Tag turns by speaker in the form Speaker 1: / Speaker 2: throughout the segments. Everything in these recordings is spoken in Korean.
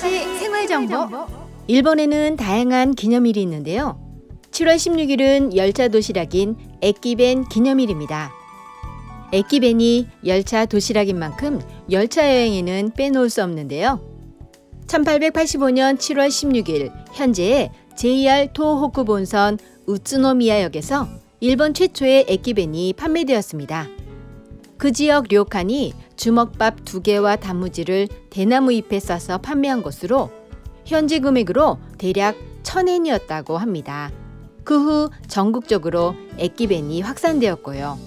Speaker 1: 후쿠오카시 생활 정보 일본에는 다양한 기념일이 있는데요. 7월 16일은 열차 도시락인 에끼벤 기념일입니다. 에끼벤이 열차 도시락인 만큼 열차 여행에는 빼놓을 수 없는데요. 1885년 7월 16일 현재의 JR 토호쿠 본선 우츠노미야역에서 일본 최초의 에끼벤이 판매되었습니다. 그 지역 료칸이 주먹밥 두 개와 단무지를 대나무 잎에 싸서 판매한 것으로 현지 금액으로 대략 1000엔이었다고 합니다. 그 후 전국적으로 에끼벤이 확산되었고요.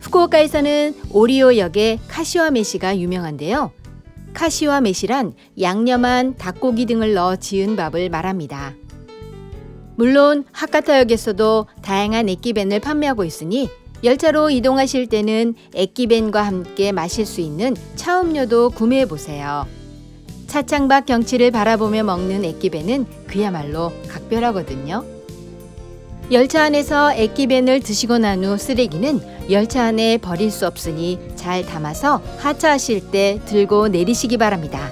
Speaker 1: 후쿠오카에서는 오리오역의 카시와 메시가 유명한데요. 카시와 메시란 양념한 닭고기 등을 넣어 지은 밥을 말합니다. 물론 하카타역에서도 다양한 에끼벤을 판매하고 있으니 열차로 이동하실 때는 에끼벤과 함께 마실 수 있는 차 음료도 구매해 보세요. 차창 밖 경치를 바라보며 먹는 에끼벤은 그야말로 각별하거든요. 열차 안에서 에끼벤을 드시고 난 후 쓰레기는 열차 안에 버릴 수 없으니 잘 담아서 하차하실 때 들고 내리시기 바랍니다.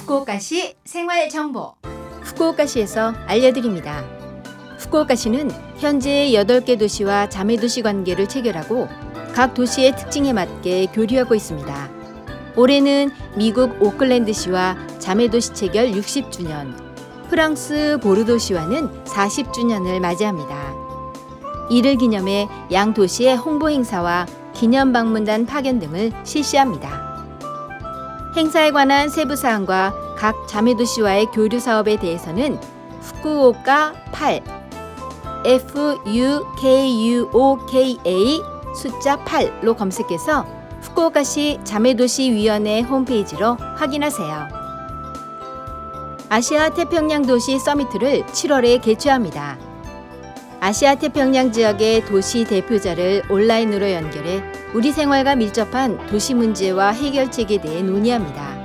Speaker 1: 후쿠오카시 생활 정보 후쿠오카시에서 알려드립니다. 후쿠오카시는 현재 8개 도시와 자매 도시 관계를 체결하고 각 도시의 특징에 맞게 교류하고 있습니다. 올해는 미국 오클랜드시와 자매 도시 체결 60주년, 프랑스 보르도시와는 40주년을 맞이합니다. 이를 기념해 양 도시의 홍보 행사와 기념 방문단 파견 등을 실시합니다. 행사에 관한 세부 사항과 각 자매 도시와의 교류 사업에 대해서는 후쿠오카 8 F U K U O K A 숫자 8로 검색해서 후쿠오카시 자매도시 위원회 홈페이지로 확인하세요. 아시아 태평양 도시 서미트를 7월에 개최합니다. 아시아 태평양 지역의 도시 대표자를 온라인으로 연결해 우리 생활과 밀접한 도시 문제와 해결책에 대해 논의합니다.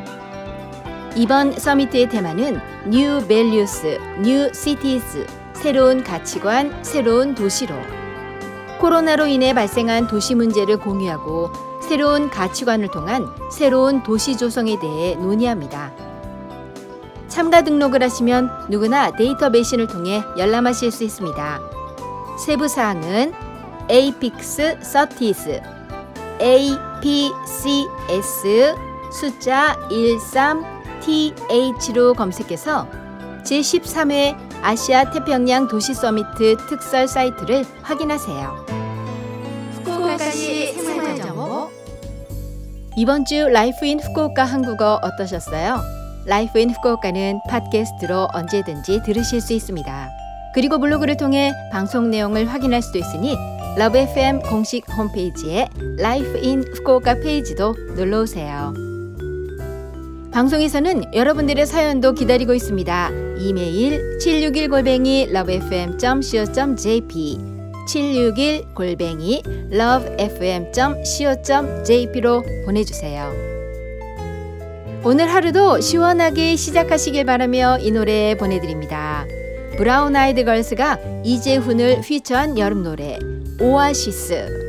Speaker 1: 이번 서미트의 테마는 New Values, New Cities, 새로운 가치관, 새로운 도시로 코로나로 인해 발생한 도시 문제를 공유하고 새로운 가치관을 통한 새로운 도시 조성에 대해 논의합니다. 참가 등록을 하시면 누구나 데이터베이스를 통해 열람하실 수 있습니다. 세부 사항은 APIX 30s, APCS 숫자 13TH로 검색해서 제13회 아시아 태평양 도시 서미트 특설 사이트를 확인하세요. 후쿠오카시 생활정보 이번 주 Life in Fukuoka 한국어 어떠셨어요? Life in Fukuoka는 팟캐스트로 언제든지 들으실 수 있습니다. 그리고 블로그를 통해 방송 내용을 확인할 수도 있으니 LOVE FM 공식 홈페이지에 Life in Fukuoka 페이지도 놀러 오세요. 방송에서는 여러분들의 사연도 기다리고 있습니다. 이메일 761골뱅이 lovefm.co.jp 761 골뱅이 lovefm.co.jp로 보내주세요. 오늘 하루도 시원하게 시작하시길 바라며 이 노래 보내드립니다. 브라운 아이드 걸스가 이재훈을 휘처한 여름 노래 오아시스